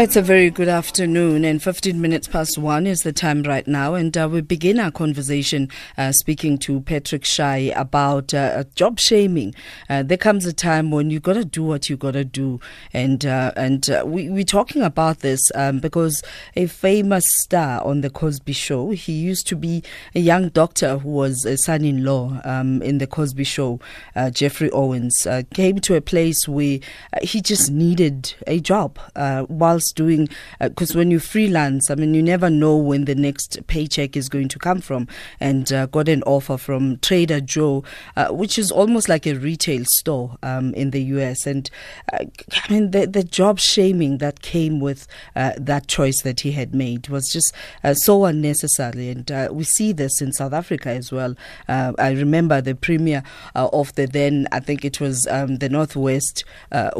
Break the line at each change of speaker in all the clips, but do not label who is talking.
It's a very good afternoon, and 15 minutes past one is the time right now. And uh, we begin our conversation uh, speaking to Patrick Shai about uh, job shaming. Uh, there comes a time when you've got to do what you've got to do, and uh, and uh, we we're talking about this um, because a famous star on the Cosby Show, he used to be a young doctor who was a son-in-law um, in the Cosby Show. Geoffrey Owens came to a place where he just needed a job whilst doing because uh, when you freelance, I mean, you never know when the next paycheck is going to come from. And uh, got an offer from Trader Joe, uh, which is almost like a retail store um, in the US. And uh, I mean, the, the job shaming that came with uh, that choice that he had made was just uh, so unnecessary. And we see this in South Africa as well. I remember the premier of the then, I think it was um, the Northwest,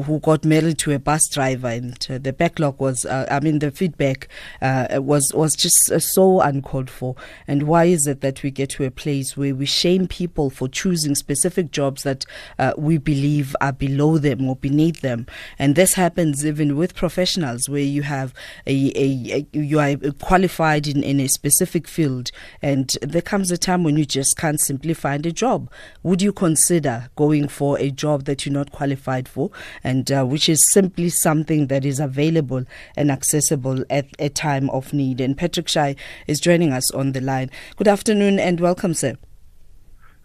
who got married to a bus driver, and the backlog was, uh, I mean, the feedback uh, was was just uh, so uncalled for. And why is it that we get to a place where we shame people for choosing specific jobs that uh, we believe are below them or beneath them? And this happens even with professionals, where you have a, a, a you are qualified in, in a specific field, and there comes a time when you just can't simply find a job. Would you consider going for a job that you're not qualified for, and uh, which is simply something that is available and accessible at a time of need. And Patrick Shai is joining us on the line. Good afternoon and welcome, sir.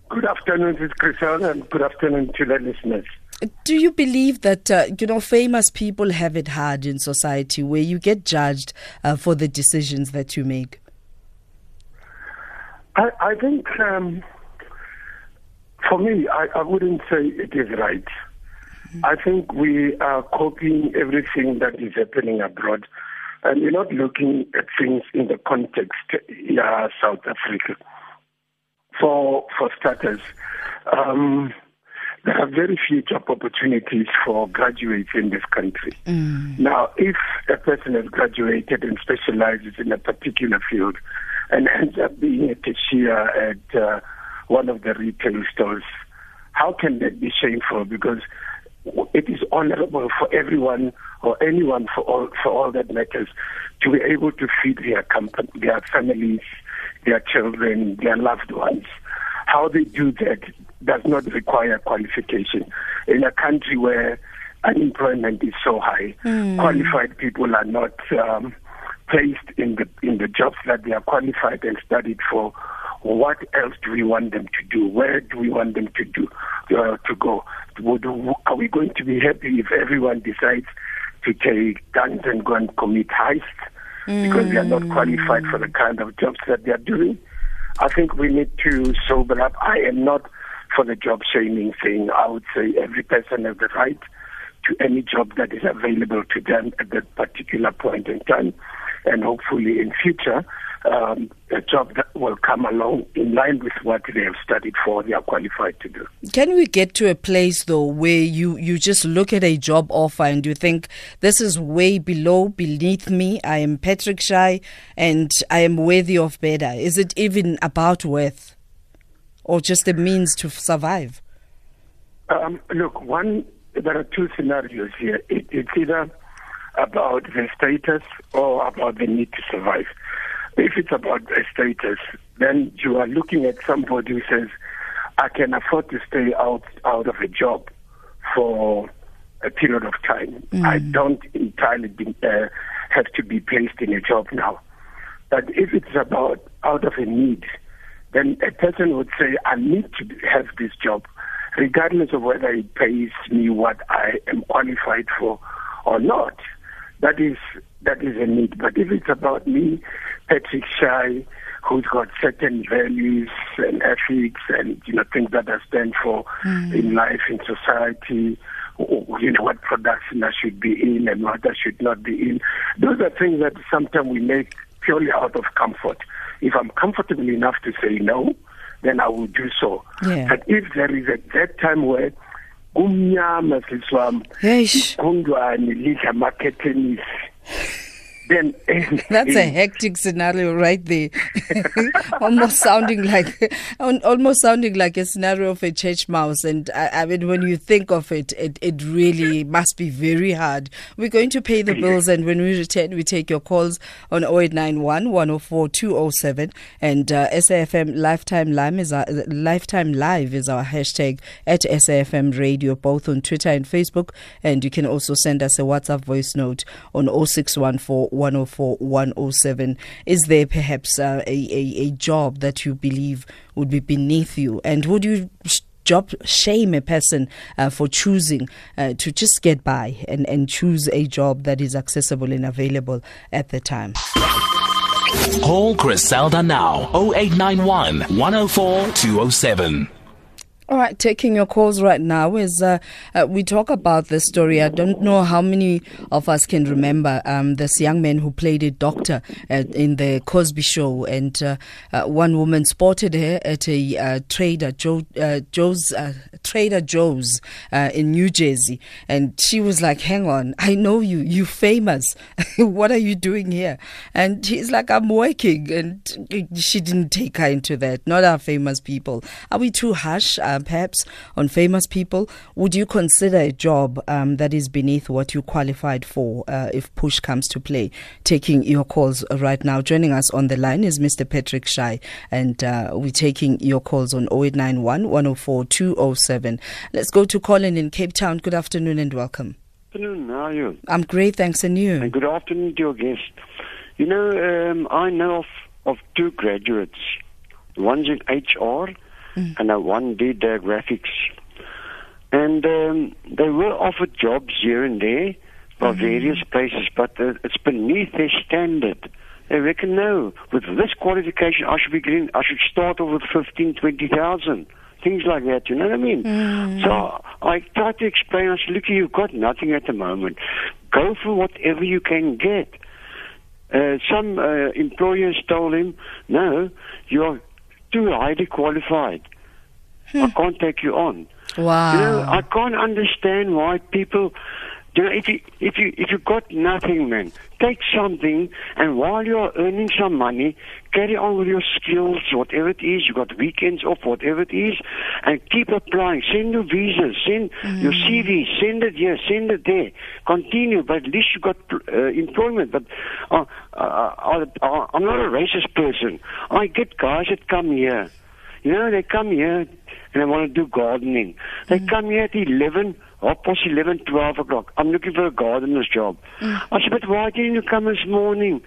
Good afternoon, Ms. Chriselle, and good afternoon to the listeners.
Do you believe that uh, you know famous people have it hard in society, where you get judged uh, for the decisions that you make?
I, I think, um, for me, I, I wouldn't say it is right. I think we are copying everything that is happening abroad, and we're not looking at things in the context yeah, South Africa. For for starters, um, there are very few job opportunities for graduates in this country. Mm. Now, if a person has graduated and specializes in a particular field and ends up being a cashier at uh, one of the retail stores, how can that be shameful? Because it is honorable for everyone or anyone for all for all that matters to be able to feed their company, their families, their children, their loved ones. How they do that does not require qualification. In a country where unemployment is so high, mm. qualified people are not um, placed in the in the jobs that they are qualified and studied for what else do we want them to do? Where do we want them to do uh, to go? Would, are we going to be happy if everyone decides to take guns and go and commit heists mm. because they are not qualified for the kind of jobs that they are doing? I think we need to sober up. I am not for the job shaming thing. I would say every person has the right to any job that is available to them at that particular point in time. And hopefully in future, um, a job that will come along in line with what they have studied for, they are qualified to do.
Can we get to a place though where you, you just look at a job offer and you think this is way below, beneath me? I am Patrick Shai and I am worthy of better. Is it even about worth or just a means to survive?
Um, look, one, there are two scenarios here. It, it's either about the status or about the need to survive. If it's about the status, then you are looking at somebody who says, I can afford to stay out, out of a job for a period of time. Mm. I don't entirely be, uh, have to be placed in a job now. But if it's about out of a need, then a person would say, I need to have this job, regardless of whether it pays me what I am qualified for or not. That is that is a need. But if it's about me, Patrick Shai, who's got certain values and ethics and you know things that I stand for mm. in life, in society, you know what production I should be in and what I should not be in. Those are things that sometimes we make purely out of comfort. If I'm comfortable enough to say no, then I will do so. Yeah. But if there is a that time where kumnyama siswami igundwane lidla amakhethenisi then
that's a hectic scenario right there. Almost sounding like almost sounding like a scenario of a church mouse. And I, I, mean when you think of it, it it really must be very hard. We're going to pay the bills and when we return we take your calls on 0891 104 207 and uh, SAFM lifetime live is our lifetime live is our hashtag at SAFM radio both on Twitter and Facebook. And you can also send us a WhatsApp voice note on 0614 104 107. Is there perhaps uh, a, a, a job that you believe would be beneath you? And would you job shame a person uh, for choosing uh, to just get by and, and choose a job that is accessible and available at the time?
Call Chriselda now 0891 104 207.
All right, taking your calls right now is uh, uh, we talk about this story. I don't know how many of us can remember um, this young man who played a doctor at, in the Cosby Show, and uh, uh one woman spotted her at a uh, trader Joe, uh, Joe's Trader Joe's in New Jersey, and she was like, "Hang on, I know you. You famous. what are you doing here?" And he's like, "I'm working," and she didn't take her into that. Not our famous people. Are we too harsh? Uh, perhaps on famous people, would you consider a job um, that is beneath what you qualified for uh, if push comes to play? Taking your calls right now. Joining us on the line is Mr. Patrick Shai, and uh, we're taking your calls on 0891 104 207. Let's go to Colin in Cape Town. Good afternoon and welcome.
Good afternoon. How are you?
I'm great, thanks, and you?
And good afternoon to your guest. You know, um, I know of, of two graduates. One's in HR mm. and I one did uh, graphics. And um, they were offered jobs here and there by mm-hmm. various places, but uh, it's beneath their standard. They reckon, no, with this qualification, I should be getting, I should start off with 15, 20,000. Things like that, you know what I mean? Mm. So I tried to explain, I said, look, you've got nothing at the moment. Go for whatever you can get. Uh, some uh, employers told him, no, you're too highly qualified. Hmm. I can't take you on.
Wow.
You know, I can't understand why people. You know, if you if you if you got nothing, man, take something, and while you're earning some money, carry on with your skills, whatever it is. You got weekends off, whatever it is, and keep applying. Send your visas, send mm. your CV, send it here, send it there. Continue, but at least you got uh, employment. But uh, uh, uh, uh, I'm not a racist person. I get guys that come here. You know, they come here and they want to do gardening. They mm. come here at 11, half past 11, 12 o'clock. I'm looking for a gardener's job. Mm. I said, but why didn't you come this morning?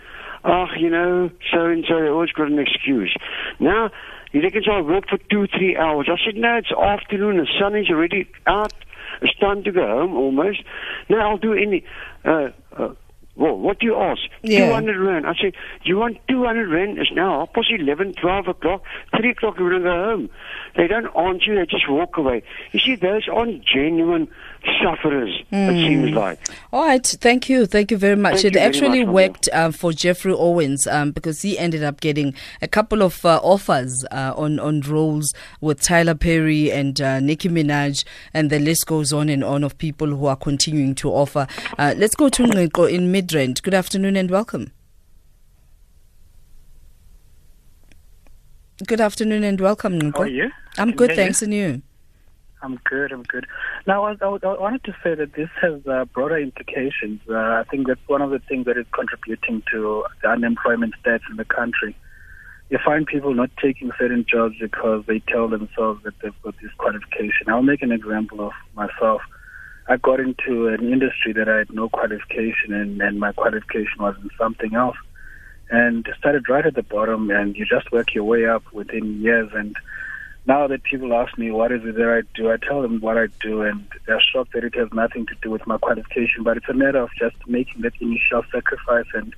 Oh, you know, so and so, they always got an excuse. Now, he reckons I'll work for two, three hours. I said, no, it's afternoon. The sun is already out. It's time to go home almost. Now I'll do any, uh, uh, well, what do you ask? Yeah. 200 rand. I say, you want 200 rand? It's now half past 11, 12 o'clock, 3 o'clock, you're going to go home. They don't answer you, they just walk away. You see, those aren't genuine sufferers, mm. it hmm. seems like.
All right, thank you. Thank you very much. Thank it actually much, worked uh, for Geoffrey Owens um, because he ended up getting a couple of uh, offers uh, on, on roles with Tyler Perry and uh, Nicki Minaj, and the list goes on and on of people who are continuing to offer. Uh, let's go to Ngqo in Midrand. Good afternoon and welcome. Good afternoon and welcome,
Ngqo. How are you?
I'm good, thanks, and you?
I'm good. I'm good. Now, I, I, I wanted to say that this has uh, broader implications. Uh, I think that's one of the things that is contributing to the unemployment stats in the country. You find people not taking certain jobs because they tell themselves that they've got this qualification. I'll make an example of myself. I got into an industry that I had no qualification in, and my qualification was in something else. And started right at the bottom, and you just work your way up within years. And now that people ask me what is it that I do, I tell them what I do, and they're shocked that it has nothing to do with my qualification. But it's a matter of just making that initial sacrifice and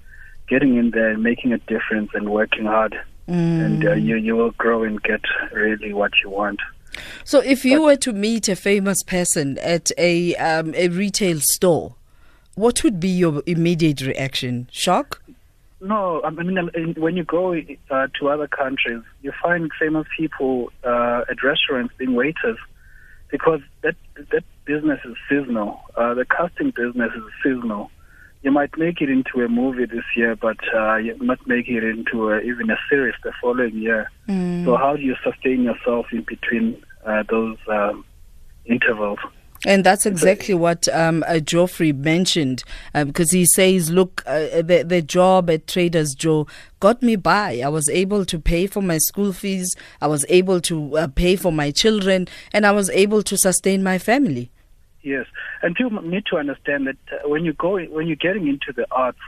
getting in there and making a difference and working hard, mm. and uh, you you will grow and get really what you want.
So, if you but, were to meet a famous person at a um, a retail store, what would be your immediate reaction? Shock?
No, I mean, when you go uh, to other countries, you find famous people uh, at restaurants being waiters because that that business is seasonal. Uh, the casting business is seasonal. you might make it into a movie this year, but uh, you not make it into a, even a series the following year.
Mm.
So how do you sustain yourself in between uh, those um, intervals?
And that's exactly what um, uh, Geoffrey mentioned, uh, because he says, "Look, uh, the the job at Traders Joe got me by. I was able to pay for my school fees. I was able to uh, pay for my children, and I was able to sustain my family."
Yes, and people need to understand that uh, when you go when you're getting into the arts,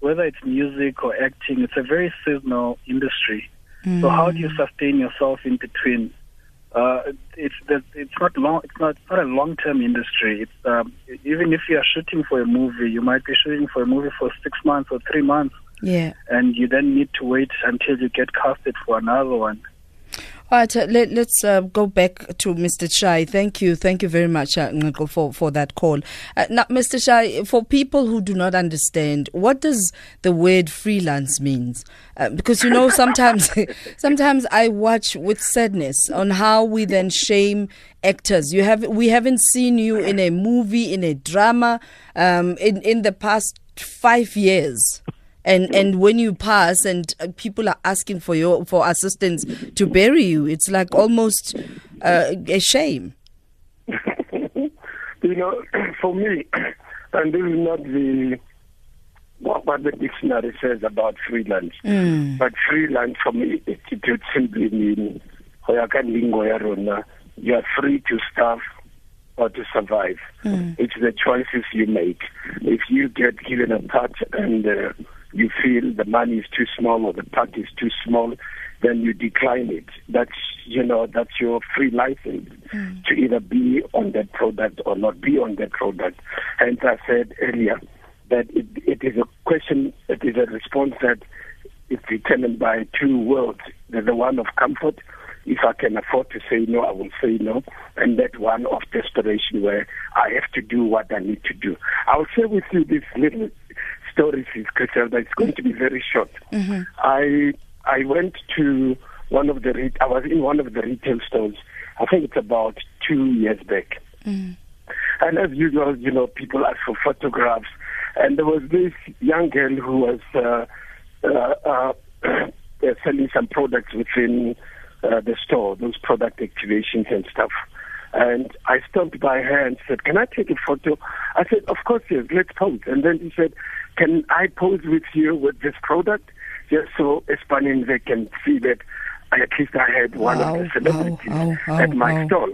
whether it's music or acting, it's a very seasonal industry. So how do you sustain yourself in between? Uh, it's that it's not long. It's not it's not a long term industry. It's um, even if you are shooting for a movie, you might be shooting for a movie for six months or three months,
Yeah.
and you then need to wait until you get casted for another one.
All right, uh, let, let's uh, go back to Mr. Shai. Thank you. Thank you very much, uh, for, for that call. Uh, now, Mr. Shai, for people who do not understand, what does the word freelance means? Uh, because, you know, sometimes, sometimes I watch with sadness on how we then shame actors. You have, we haven't seen you in a movie, in a drama, um, in, in the past five years and and when you pass and uh, people are asking for your for assistance to bury you it's like almost uh, a shame.
You know, for me, and this is not the what, what the dictionary says about freelance, but freelance for me, it, it simply mean, ho ya ka lingo ya rona, you are free to starve or to survive. It's the choices you make. If you get given a part and uh, you feel the money is too small or the part is too small, then you decline it. That's you know that's your free license mm. to either be on that product or not be on that product. And I said earlier that it, it is a question, it is a response that is determined by two worlds. There's the one of comfort. If I can afford to say no, I will say no. And that one of desperation where I have to do what I need to do. I'll share with you this little story, Chriselda. It's going to be very short. I I went to one of the re- I was in one of the retail stores. I think it's about two years back. And as usual, you know, people ask for photographs. And there was this young girl who was uh, uh, uh, uh, selling some products within uh, the store, those product activations and stuff. And I stopped by her and said, Can I take a photo? I said, Of course, yes, let's pose. And then he said, Can I pose with you with this product? Just so Espanin they can see that I at least I had one
Wow,
of the celebrities
wow, wow,
at my stall.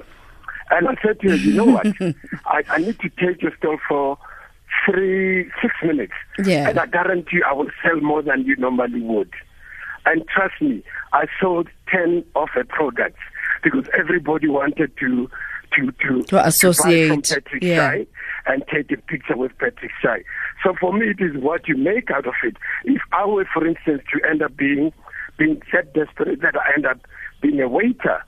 And I said to her, you know what? I, I need to take your stall for three, six minutes.
Yeah.
And I guarantee you I will sell more than you normally would. And trust me, I sold 10 of her products because everybody wanted to to to,
To associate,
buy from Patrick
yeah.
Shai and take a picture with Patrick Shai. So for me, it is what you make out of it. If I were, for instance, to end up being being that desperate that I end up being a waiter,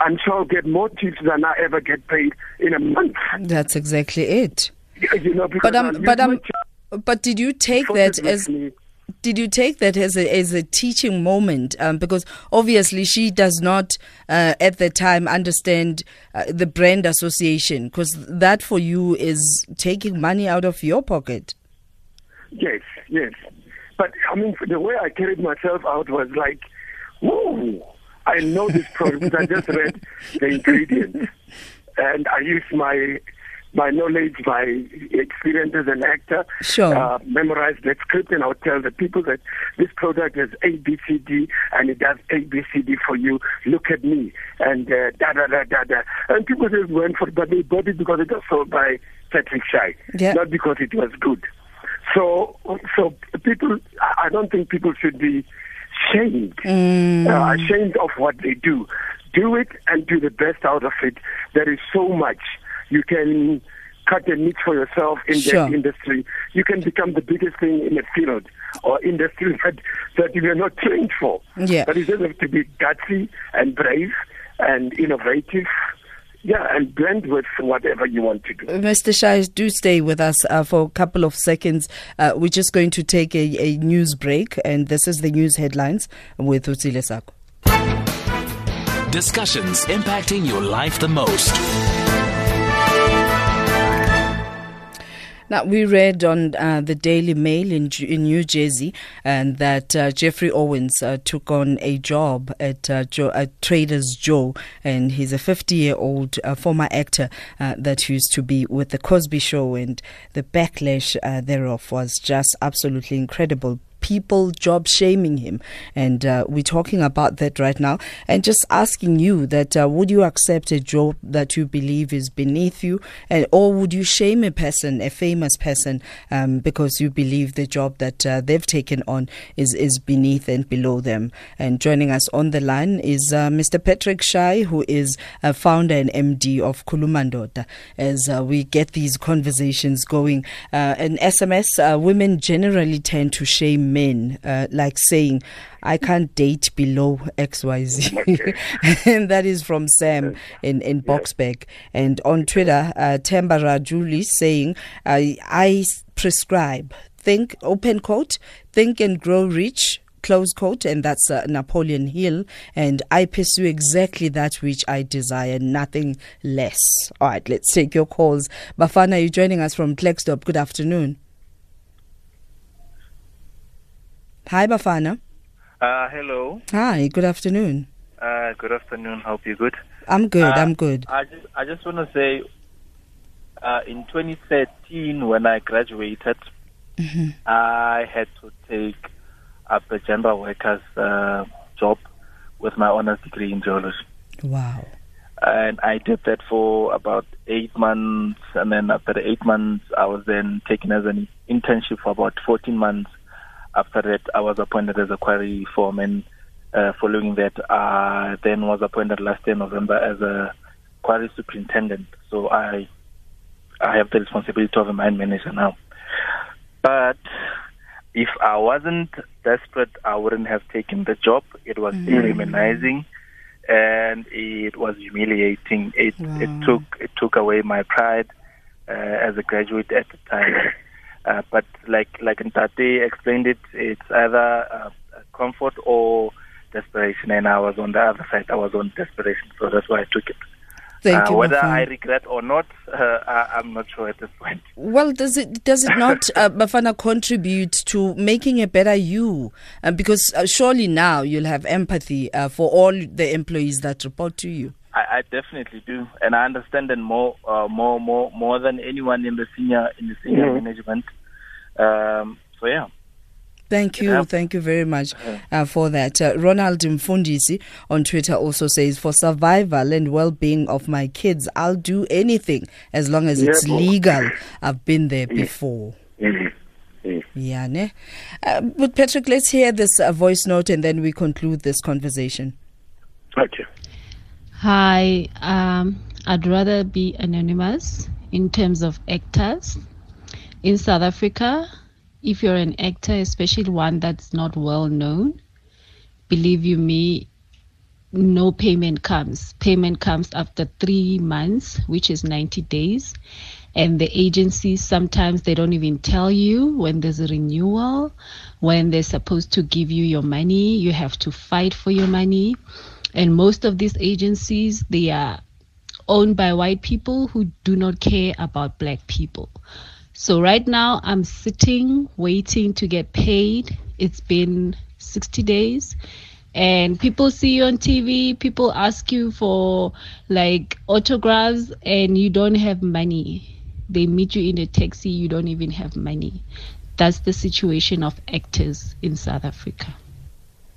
I'm sure I'll get more tips than I ever get paid in a month.
that's exactly it
You know,
but
I'll
but
ch-
but did you take that as
me.
did you take that as a as a teaching moment? Um, because obviously she does not uh, at the time understand uh, the brand association. Because that for you is taking money out of your pocket.
Yes, yes. But I mean, the way I carried myself out was like, whoa, I know this product because I just read the ingredients. And I used my my knowledge, my experience as an actor,
Sure.
uh, memorized the script, and I'll tell the people that this product is A, B, C, D, and it does A, B, C, D for you. Look at me, and uh, da da da da da. And people just went for it, but they bought it because it was sold by Patrick
Yeah.
not because it was good. So, so people, I don't think people should be shamed, uh, ashamed of what they do. Do it and do the best out of it. There is so much you can cut a niche for yourself in
Sure.
the industry. You can become the biggest thing in a field or industry that that you are not trained for.
Yeah.
But it doesn't have to be gutsy and brave and innovative. Yeah, and blend with whatever you want to do.
Mr. Shai, do stay with us uh, for a couple of seconds. Uh, we're just going to take a, a news break, and this is the news headlines with Utsile Sako.
Discussions impacting your life the most.
Now, we read on uh, the Daily Mail in, in New Jersey and that uh, Geoffrey Owens uh, took on a job at, uh, Joe, at Trader's Joe, and he's a 50 year old uh, former actor uh, that used to be with The Cosby Show, and the backlash thereof was just absolutely incredible people job shaming him. And uh, we're talking about that right now. And just asking you that uh, would you accept a job that you believe is beneath you? And, or would you shame a person, a famous person, um, because you believe the job that uh, they've taken on is, is beneath and below them? And joining us on the line is uh, Mr. Patrick Shai, who is a founder and MD of Khuluma Ndoda. As uh, we get these conversations going, uh, an SMS, women generally tend to shame men, uh, like saying, I can't date below XYZ. Okay. and that is from Sam in, in Boksburg. And on Twitter, uh, Tembara Julie saying, I, I prescribe, think, open quote, think and grow rich, close quote, and that's uh, Napoleon Hill. And I pursue exactly that which I desire, nothing less. All right, let's take your calls. Bafana, you're joining us from Klerksdorp. Good afternoon. Hi, Bafana.
Uh, hello.
Hi, good afternoon.
Uh, good afternoon. Hope you're good.
I'm good. Uh, I'm good.
I just, I just want to say, uh, in 2013, when I graduated, mm-hmm. I had to take up a gender workers uh, job with my honors degree in geology.
Wow.
And I did that for about eight months, and then after the eight months, I was then taken as an internship for about 14 months after that, I was appointed as a quarry foreman. Uh, following that, I then was appointed last year November as a quarry superintendent. So I, I have the responsibility of a mine manager now. But if I wasn't desperate, I wouldn't have taken the job. It was mm. dehumanizing and it was humiliating. It, wow. it took it took away my pride uh, as a graduate at the time. Uh, but like like Ntate explained it, it's either uh, comfort or desperation, and I was on the other side. I was on desperation, so that's why I took it.
Thank
uh,
you,
whether I regret or not, uh, I, am not sure at this point.
Well, does it does it not, uh, Bafana, contribute to making a better you? Uh, because uh, surely now you'll have empathy uh, for all the employees that report to you.
I, I definitely do, and I understand them more, uh, more, more, more than anyone in the senior in the senior mm-hmm. management. Um, so yeah.
Thank you. Yeah. Thank you very much uh, for that. Uh, Ronald Mfundisi on Twitter also says, For survival and well being of my kids, I'll do anything as long as it's legal. I've been there before. Mm-hmm. Yeah, ne? Uh, but Patrick, let's hear this uh, voice note and then we conclude this conversation.
Okay.
Hi, um, I'd rather be anonymous in terms of actors. In South Africa, if you're an actor, especially one that's not well known, believe you me, no payment comes. Payment comes after three months, which is 90 days. And the agencies sometimes they don't even tell you when there's a renewal, when they're supposed to give you your money. You have to fight for your money and most of these agencies, they are owned by white people who do not care about black people. So right now I'm sitting waiting to get paid. It's been 60 days and people see you on TV, people ask you for like autographs and you don't have money. They meet you in a taxi, you don't even have money. That's the situation of actors in South Africa.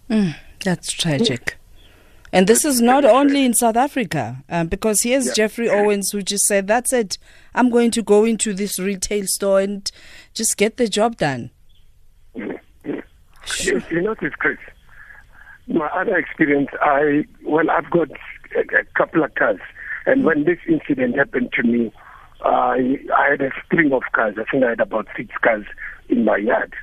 Mm, that's tragic. And this is not only in South Africa, um, because here's yeah. Geoffrey Owens who just said, That's it. I'm going to go into this retail store and just get the job done.
Sure. You, notice, Chris, my other experience, I, well, I've got a, a couple of cars. And when this incident happened to me, I, I had a string of cars. I think I had about six cars in my yard.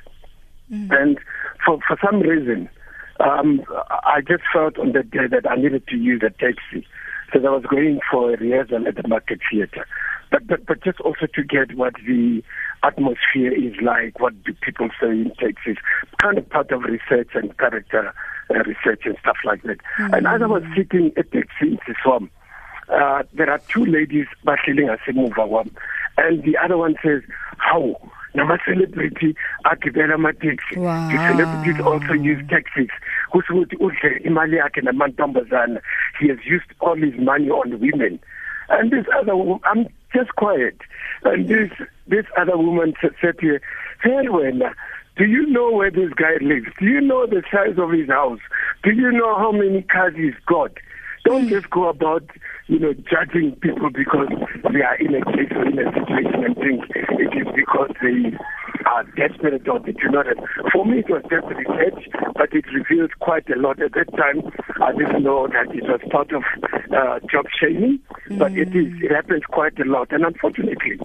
Mm. And for, for some reason, um, I just felt on that day that I needed to use a taxi. So I was going for a rehearsal at the Market Theatre. But, but, but just also to get what the atmosphere is like, what do people say in taxis, kind of part of research and character uh, research and stuff like that. Mm-hmm. And as I was sitting at taxi in Siswam, uh, there are two ladies battling a one, and the other one says, hawu nama-celebrity agibela amateksi
Wow.
the celebrities also use taxis. Kusho ukuthi udle imali yakhe namantombazana. He has used all his money on women. And this other i'm just quiet. And this this other woman said here hey wena do you know where this guy lives? Do you know the size of his house? Do you know how many cars he's got? Don't hmm. just go about, you know, judging people because they are in a case or in a situation and think it is because they are desperate or they do not have. For me, it was desperate edge, but it revealed quite a lot. At that time, I didn't know that it was part of uh, job shaming, but it is. It happens quite a lot. And unfortunately,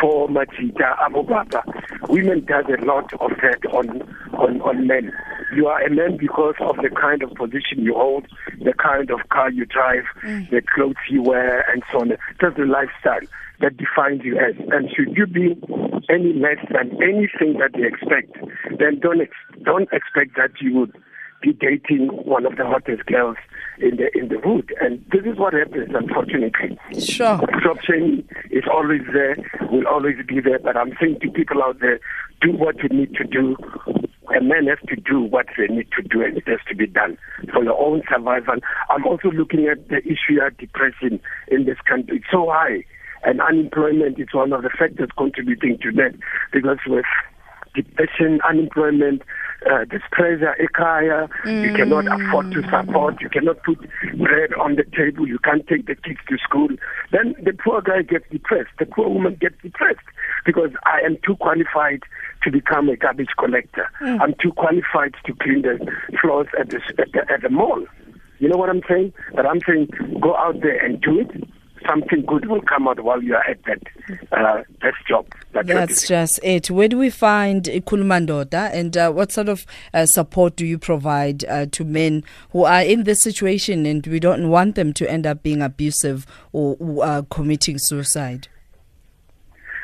for Majida Abubaba, women does a lot of that on, on, on men. You are a man because of the kind of position you hold, the kind of car you drive, mm. the clothes you wear, and so on. Just the lifestyle that defines you as. And should you be any less than anything that they expect, then don't ex- don't expect that you would be dating one of the hottest girls in the in the hood. And this is what happens, unfortunately.
Sure.
Shaming is always there, will always be there. But I'm saying to people out there, do what you need to do. A man has to do what they need to do, and it has to be done for your own survival. I'm also looking at the issue of depression in this country. It's so high, and unemployment is one of the factors contributing to that. Because with depression, unemployment, uh, this pressure, ekaya, you cannot afford to support, you cannot put bread on the table, you can't take the kids to school. Then the poor guy gets depressed, the poor woman gets depressed because I am too qualified to become a garbage collector. I'm too qualified to clean the floors at the, at the, at the mall. You know what I'm saying? But I'm saying go out there and do it. Something good will come out while you are at that uh, that job. That
That's just it. Where do we find Khulumandoda and uh, what sort of uh, support do you provide uh, to men who are in this situation and we don't want them to end up being abusive or uh, committing suicide?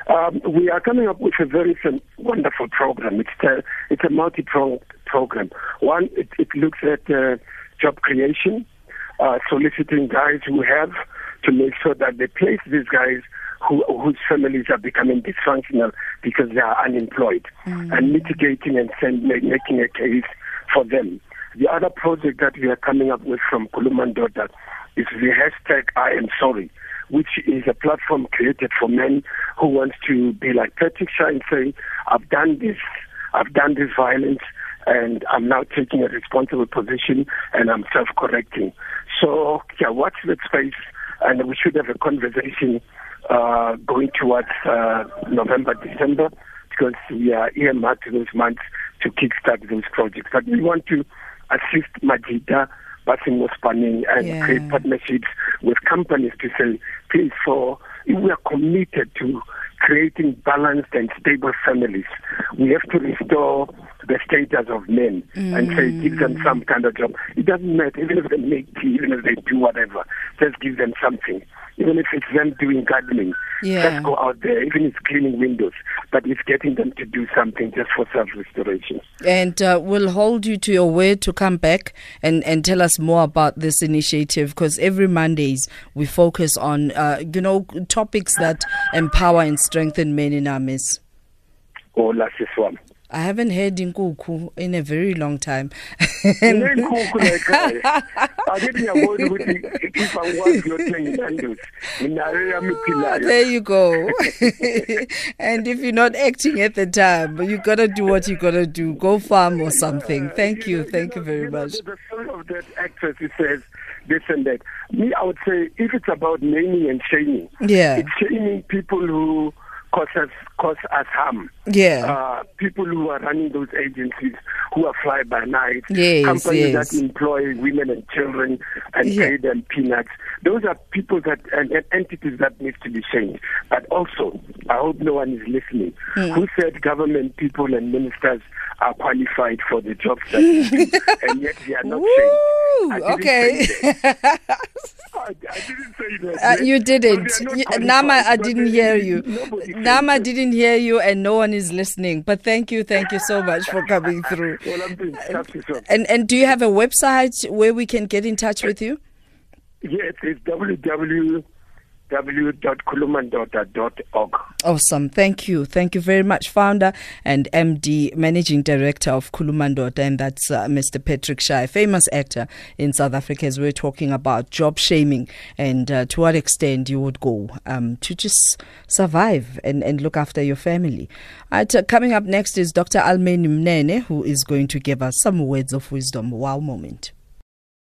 Um, we are coming up with a very wonderful program. It's a, it's a multi-pronged program. One, it, it looks at uh, job creation, uh, soliciting guys who have to make sure that they place these guys who, whose families are becoming dysfunctional because they are unemployed mm. and mitigating and send, ma- making a case for them. The other project that we are coming up with from Khulumandoda is the hashtag I am sorry, which is a platform created for men who want to be like Patrick Shai saying, I've done this, I've done this violence, and I'm now taking a responsible position and I'm self-correcting. So, yeah, watch that space, and we should have a conversation uh, going towards uh, November, December, because we are earmarked those months to kickstart those projects. But we want to assist Majida, Basimo Spanning, and
Yeah.
create partnerships with companies to say, please, for we are committed to creating balanced and stable families. We have to restore the status of men and say, give them some kind of job. It doesn't matter, even if they make tea, even if they do whatever, just give them something. Even if it's them doing gardening,
Yeah.
just go out there, even if it's cleaning windows, but it's getting them to do something just for self restoration.
And uh, we'll hold you to your word to come back and, and tell us more about this initiative because every Mondays we focus on, uh, you know, topics that empower and strengthen men in our midst.
Or last one.
I haven't heard Inkuku in a very long time.
Nginenkukhu la ekhaya. Ake ngiyabona ukuthi if angikwazi kuyothenga ilandosi, nginayo
there you go. and if you're not acting at the time, you gotta do what you gotta do. Go farm or something. Thank you. Thank you very much.
The, story of that actress, it says this and that. Me, I would say if it's about naming and shaming,
Yeah.
it's shaming people who cause us, cause us harm.
Yeah.
Uh, people who are running those agencies who are fly by night,
Yes,
companies
yes.
that employ women and children and
Yeah.
pay them peanuts. Those are people that and, and entities that need to be changed. But also, I hope no one is listening.
Hmm.
Who said government people and ministers are qualified for the jobs that they do, and yet they are not
Woo,
didn't
okay.
I, I didn't say that.
Uh, you didn't. You- Nama, I didn't hear you. Nama didn't hear you, and no one is listening. But thank you, thank you so much for coming through.
Well, I'm.
And and do you have a website where we can get in touch with you?
Yes, it's www www.khulumandoda.org.
Awesome. Thank you. Thank you very much, founder and MD, managing director of Khulumandoda, and that's uh, Mr. Patrick Shai, famous actor in South Africa, as we're talking about job shaming and uh, to what extent you would go um, to just survive and, and look after your family. Uh, coming up next is Dr. Almeni Mnene, who is going to give us some words of wisdom. Wow moment.